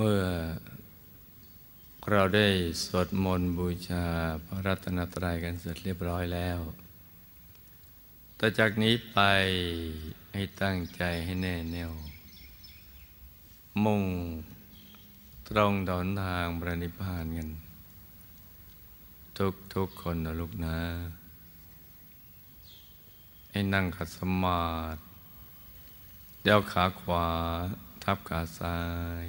เมื่อเราได้สวดมนต์บูชาพระรัตนตรัยกันเสร็จเรียบร้อยแล้ว ต่อจากนี้ไปให้ตั้งใจให้แน่แน่ว มุ่งตรงดอนทางประนิพพานกัน ทุกทุกคนนะลูกนะ ให้นั่งขัดสมาธิเดี๋ยวขาขวา ทับขาซ้าย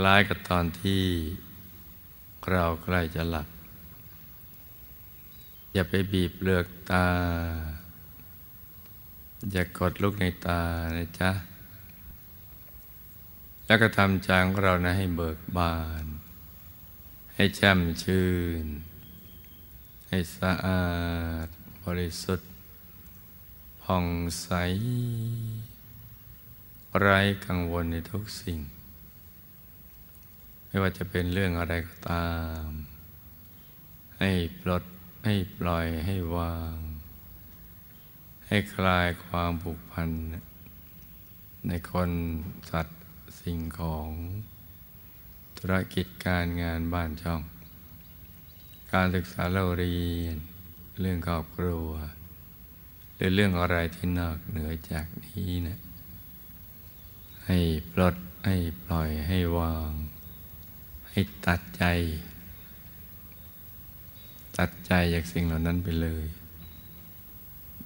คล้ายกับตอนที่เราใกล้จะหลับ อย่าไปบีบเปลือกตา อย่ากดลูกในตานะจ๊ะ แล้วก็ทำใจของเรานะให้เบิกบาน ให้แจ่มชื่น ให้สะอาดบริสุทธิ์ผ่องใส ไร้กังวลในทุกสิ่ง ไม่ว่าจะเป็นเรื่องอะไรก็ตาม ให้ปลดให้ปล่อยให้วาง ให้คลายความผูกพัน ในคนสัตว์สิ่งของธุรกิจการงานบ้านช่อง การศึกษาเราเรียน เรื่องครอบครัว หรือเรื่องอะไรที่นอกเหนือจากนี้นะให้ปลดให้ปล่อยให้วาง ให้ตัดใจ ตัดใจจากสิ่งเหล่านั้นไปเลย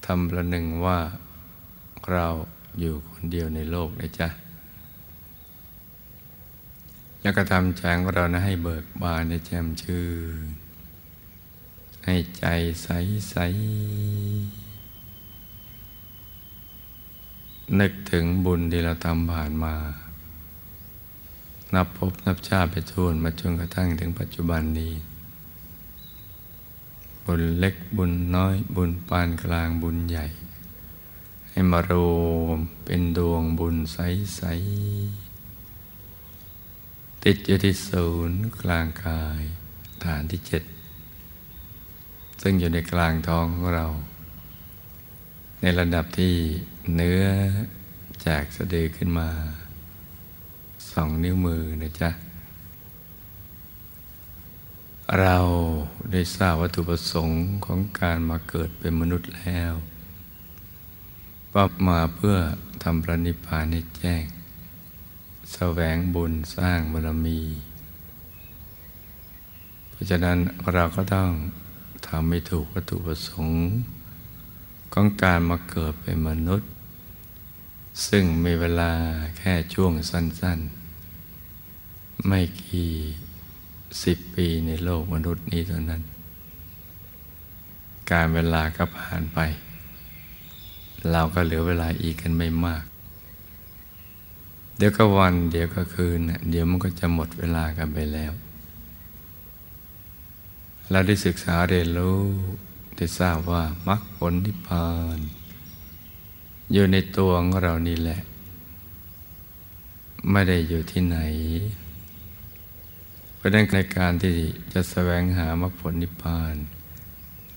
ทำประหนึ่งว่าเราอยู่คนเดียวในโลกเลยจ้ะ แล้วก็ทำใจของเรานะให้เบิกบานในแจ่มชื่น ให้ใจใสใสนึกถึงบุญที่เราทำผ่านมา นับพบนับชาติไปทุนมาจนกระทั่งถึงปัจจุบันนี้ บุญเล็กบุญน้อย บุญปานกลางบุญใหญ่ ให้มารวมเป็นดวงบุญใสใสติดอยู่ที่ศูนย์กลางกาย ฐานที่เจ็ด ซึ่งอยู่ในกลางท้องของเรา ในระดับที่เนื้อจากสะดือขึ้นมา สองนิ้วมือนะจ๊ะ เราได้ทราบวัตถุประสงค์ของการมาเกิดเป็นมนุษย์แล้วว่ามาเพื่อทำพระนิพพานให้แจ้งแสวงบุญสร้างบารมี เพราะฉะนั้นเราก็ต้องทำให้ถูกวัตถุประสงค์ของการมาเกิดเป็นมนุษย์ ซึ่งมีเวลาแค่ช่วงสั้น ๆ ไม่กี่สิบปีในโลกมนุษย์นี้เท่านั้น การเวลาก็ผ่านไป เราก็เหลือเวลาอีกกันไม่มาก เดี๋ยวก็วัน เดี๋ยวก็คืน เดี๋ยวมันก็จะหมดเวลากันไปแล้ว เราได้ศึกษาเรียนรู้ได้ทราบว่ามรรคผลนิพพานอยู่ในตัวของเรานี่แหละ ไม่ได้อยู่ที่ไหน เพราะนั้นในการที่จะแสวงหามรรคผลนิพพาน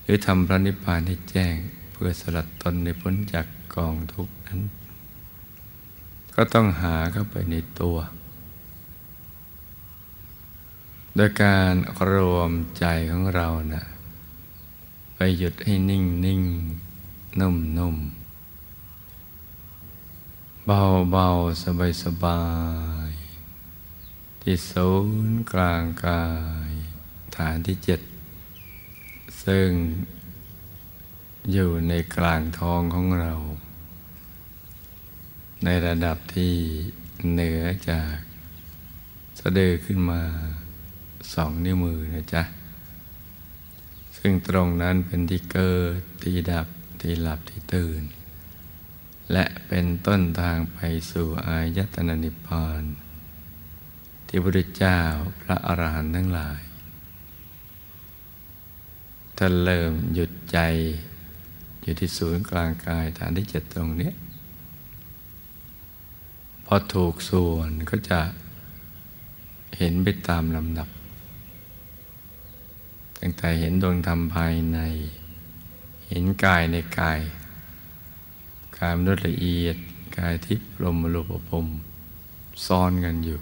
หรือทำพระนิพพานให้แจ้งเพื่อสลัดตนในพ้นจากกองทุกข์นั้น ก็ต้องหาเข้าไปในตัว โดยการรวมใจของเรานะ่ะไปหยุดให้นิ่งนิ่งนุ่มนุ่มเบาเบาสบายสบาย ที่ศูนย์กลางกายฐานที่เจ็ดซึ่งอยู่ในกลางท้องของเรา ในระดับที่เหนือจากสะดือขึ้นมาสองนิ้วมือนะจ๊ะ ซึ่งตรงนั้นเป็นที่เกิดที่ดับที่หลับที่ตื่น และเป็นต้นทางไปสู่อายตนะนิพพาน ที่พระพุทธเจ้าพระอรหันต์ทั้งหลายท่านเริ่มหยุดใจอยู่ที่ศูนย์กลางกายฐานที่เจ็ดตรงนี้พอถูกส่วนก็จะเห็นไปตามลำดับ ตั้งแต่เห็นดวงธรรมภายใน เห็นกายในกาย กายมนุษย์ละเอียด กายทิพย์ลมรูปภพซ้อนกันอยู่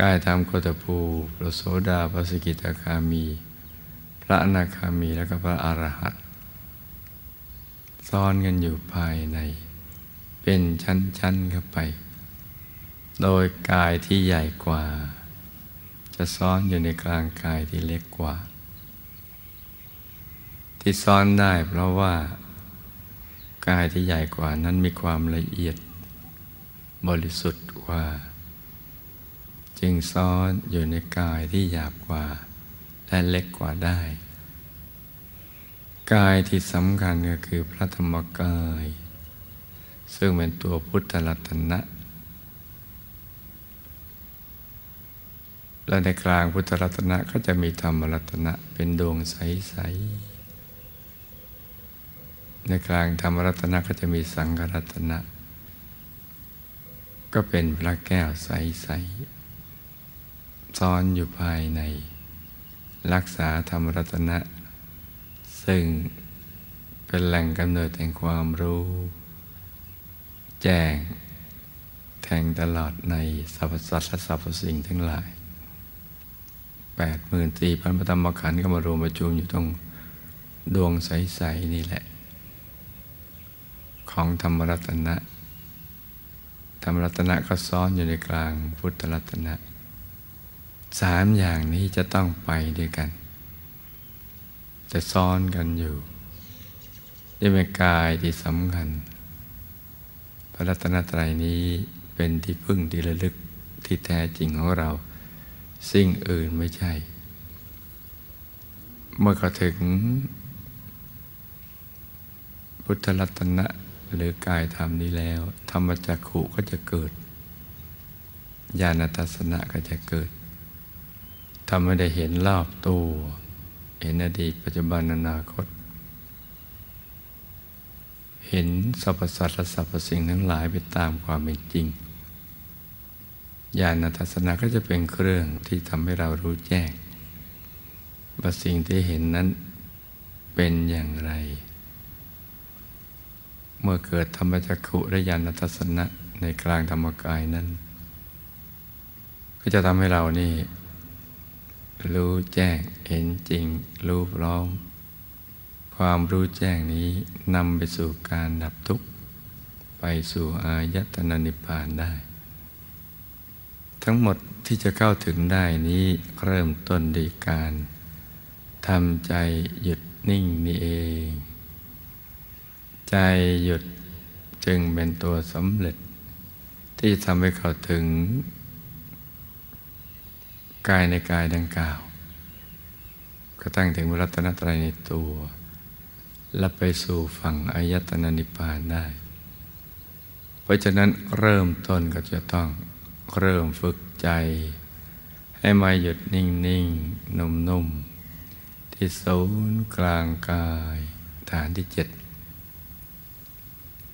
กายธรรมโคตภูพระโสดาพระสกิตาคามี พระอนาคามีแล้วก็พระอรหันต์ซ้อนกันอยู่ภายใน เป็นชั้นๆเข้าไป โดยกายที่ใหญ่กว่า จะซ้อนอยู่ในกลางกายที่เล็กกว่า ที่ซ้อนได้เพราะว่ากายที่ใหญ่กว่านั้นมีความละเอียด บริสุทธิ์กว่า จึงซ้อนอยู่ในกายที่หยาบกว่า และเล็กกว่าได้ กายที่สำคัญก็คือพระธรรมกาย ซึ่งเป็นตัวพุทธรัตนะและในกลางพุทธรัตนะก็จะมีธรรมรัตนะเป็นดวงใส ๆ ในกลางธรรมรัตนะก็จะมีสังฆรัตนะ ก็เป็นพระแก้วใส ๆ ซ้อนอยู่ภายใน รักษาธรรมรัตนะ ซึ่งเป็นแหล่งกำเนิดแห่งความรู้ แจ้งแทงตลอดในสรรพสัตว์และสรรพสิ่งทั้งหลายแปดหมื่นสี่พันพระธรรมขันธ์ก็มารวมประชุมอยู่ตรงดวงใส ๆ นี่แหละ ของธรรมรัตนะ ธรรมรัตนะก็ซ้อนอยู่ในกลางพุทธรัตนะ สามอย่างนี้จะต้องไปด้วยกัน แต่ซ้อนกันอยู่นี่เป็นกายที่สำคัญ พระรัตนตรัยนี้เป็นที่พึ่งที่ระลึกที่แท้จริงของเรา สิ่งอื่นไม่ใช่ เมื่อเขาถึง พุทธรัตนะหรือกายธรรมนี้แล้ว ธรรมจักขุก็จะเกิด ญาณทัศนะก็จะเกิด ทำให้ได้เห็นรอบตัว เห็นอดีตปัจจุบันอนาคต เห็นสรรพสัตว์และสรรพสิ่งทั้งหลายไปตามความเป็นจริงญาณทัศนะก็จะเป็นเครื่องที่ทำให้เรารู้แจ้งว่าสิ่งที่เห็นนั้นเป็นอย่างไร เมื่อเกิดธรรมจักขุและญาณทัศนะในกลางธรรมกายนั้น ก็จะทำให้เรานี่ รู้แจ้งเห็นจริง รู้พร้อม ความรู้แจ้งนี้นำไปสู่การดับทุกข์ ไปสู่อายตนะนิพพานได้ ทั้งหมดที่จะเข้าถึงได้นี้เริ่มต้นด้วยการทำใจหยุดนิ่งนี่เอง ใจหยุดจึงเป็นตัวสำเร็จ ที่จะทำให้เขาถึง กายในกายดังกล่าว ก็ตั้งถึงรัตนตรัยในตัว และไปสู่ฝั่งอายตนะนิพพานได้ เพราะฉะนั้นเริ่มต้นก็จะต้องเริ่มฝึกใจ ให้มาหยุดนิ่งนิ่งนุ่มนุ่มที่ศูนย์กลางกายฐานที่เจ็ด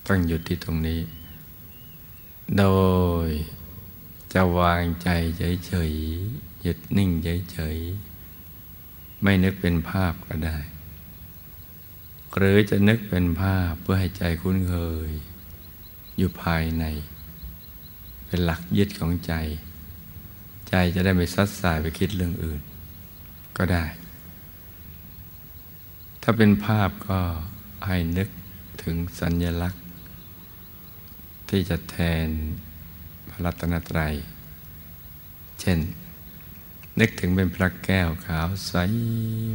ต้องหยุดที่ตรงนี้ โดยจะวางใจเฉย หยุดนิ่งเฉยๆไม่นึกเป็นภาพก็ได้ หรือจะนึกเป็นภาพเพื่อให้ใจคุ้นเคย อยู่ภายใน เป็นหลักยึดของใจ ใจจะได้ไม่ซัดสายไปคิดเรื่องอื่น ก็ได้ ถ้าเป็นภาพก็ให้นึกถึงสัญญลักษณ์ ที่จะแทนพระรัตนตรัย เช่น นึกถึงเป็นพระแก้วขาวใส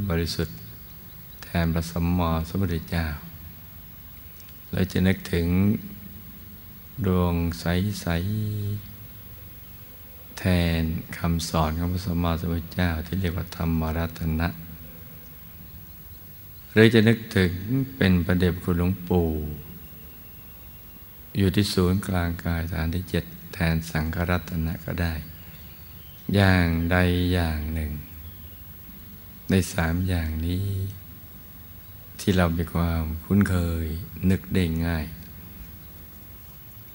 บริสุทธิ์ แทนพระสมมอสมุทรเจ้าเราจะนึกถึงดวงใสใสแทนคำสอนของพระสมมาสมุทรเจ้า ที่เรียกว่าธรรมรัตนะหรือจะนึกถึงเป็นประเด็บคุณหลวงปู่ อยู่ที่ศูนย์กลางกายฐานที่เจ็ดแทนสังฆรัตนะก็ได้ อย่างใดอย่างหนึ่ง ในสามอย่างนี้ ที่เรามีความคุ้นเคยนึกได้ง่าย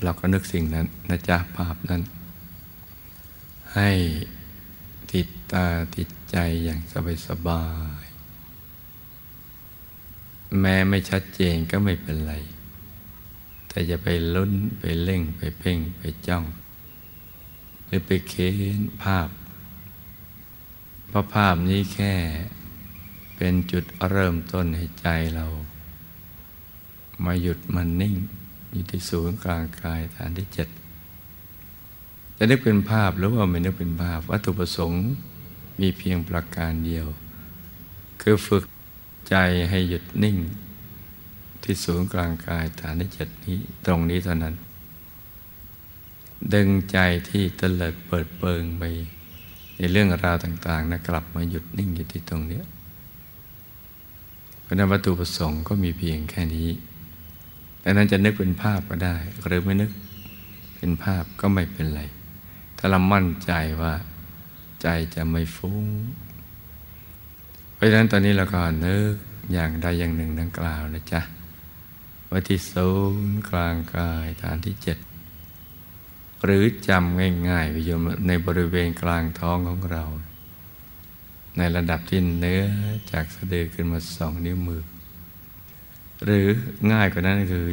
เราก็นึกสิ่งนั้นนะจ๊ะภาพนั้น ให้ติดตาติดใจอย่างสบายสบายแม้ไม่ชัดเจนก็ไม่เป็นไร แต่จะไปลุ้นไปเล่งไปเพ่งไปจ้อง หรือไปเค้นภาพ เพราะภาพนี้แค่เป็นจุดเริ่มต้นให้ใจเรา มาหยุดมันนิ่ง อยู่ที่ศูนย์กลางกายฐานที่เจ็ดจะนึกเป็นภาพหรือว่าไม่นึกเป็นภาพ วัตถุประสงค์มีเพียงประการเดียว คือฝึกใจให้หยุดนิ่ง ที่ศูนย์กลางกายฐานที่เจ็ดนี้ตรงนี้เท่านั้น ดึงใจที่ตะเลิดเปิดเปิงไป ในเรื่องราวต่างๆนะกลับมาหยุดนิ่งอยู่ที่ตรงนี้เพราะนั้นวัตถุประสงค์ก็มีเพียงแค่นี้ แต่นั้นจะนึกเป็นภาพก็ได้ หรือไม่นึกเป็นภาพก็ไม่เป็นไร ถ้าเรามั่นใจว่าใจจะไม่ฟุ้ง เพราะฉะนั้นตอนนี้เราก็นึกอย่างใดอย่างหนึ่งดังกล่าวนะจ๊ะว่าที่ศูนย์กลางกายฐานที่เจ็ด หรือจำง่ายๆไปโยมในบริเวณกลางท้องของเรา ในระดับที่เนื้อจากสะดือขึ้นมาสองนิ้วมือ หรือง่ายกว่านั้นคือ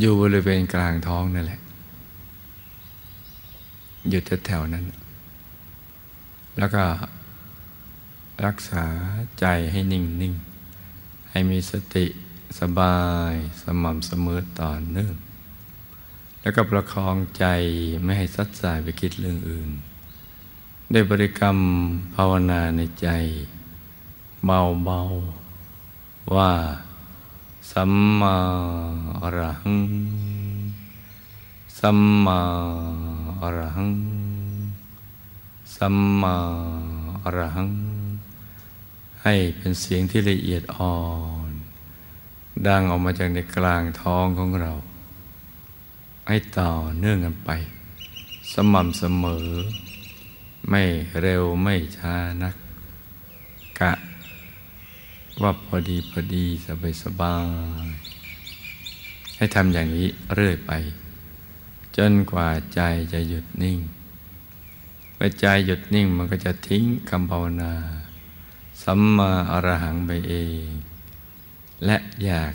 อยู่บริเวณกลางท้องนั่นแหละ อยู่แถวๆนั้น แล้วก็รักษาใจให้นิ่งนิ่งให้มีสติสบายสม่ำเสมอต่อเนื่อง แล้วก็ประคองใจไม่ให้ซัดสายไปคิดเรื่องอื่น ได้บริกรรมภาวนาในใจ เบาเบาว่า สัมมาอรหัง สัมมาอรหัง สัมมาอรหัง ให้เป็นเสียงที่ละเอียดอ่อน ดังออกมาจากในกลางท้องของเรา ให้ต่อเนื่องกันไป สม่ำเสมอ ไม่เร็วไม่ช้านัก กะ ว่าพอดีพอดีสบายสบายให้ทำอย่างนี้เรื่อยไป จนกว่าใจจะหยุดนิ่งเมื่อใจหยุดนิ่งมันก็จะทิ้งคำภาวนา สัมมาอรหังไปเอง และอยาก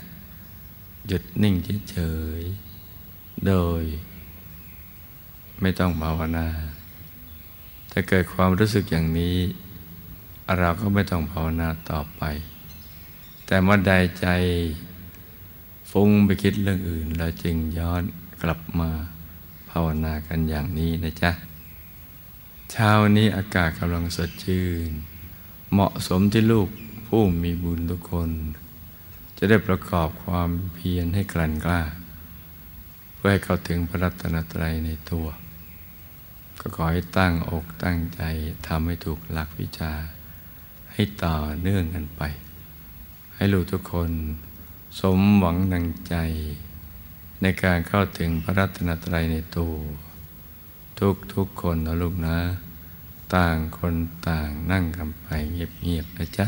หยุดนิ่งเฉยๆ โดย ไม่ต้องภาวนาถ้าเกิดความรู้สึกอย่างนี้ เราก็ไม่ต้องภาวนาต่อไป แต่เมื่อใดใจฟุ้งไปคิดเรื่องอื่น เราจึงย้อนกลับมาภาวนากันอย่างนี้นะจ๊ะ เช้านี้อากาศกำลังสดชื่น เหมาะสมที่ลูกผู้มีบุญทุกคน จะได้ประกอบความเพียรให้กลั่นกล้า เพื่อให้เข้าถึงพระรัตนตรัยในตัว ก็ขอให้ตั้งอกตั้งใจทำให้ถูกหลักวิชา ให้ต่อเนื่องกันไป ให้ลูกทุกคนสมหวังดังใจ ในการเข้าถึงพระรัตนตรัยในตัว ทุกทุกคนนะลูกนะ ต่างคนต่างนั่งกันไปเงียบๆนะจ๊ะ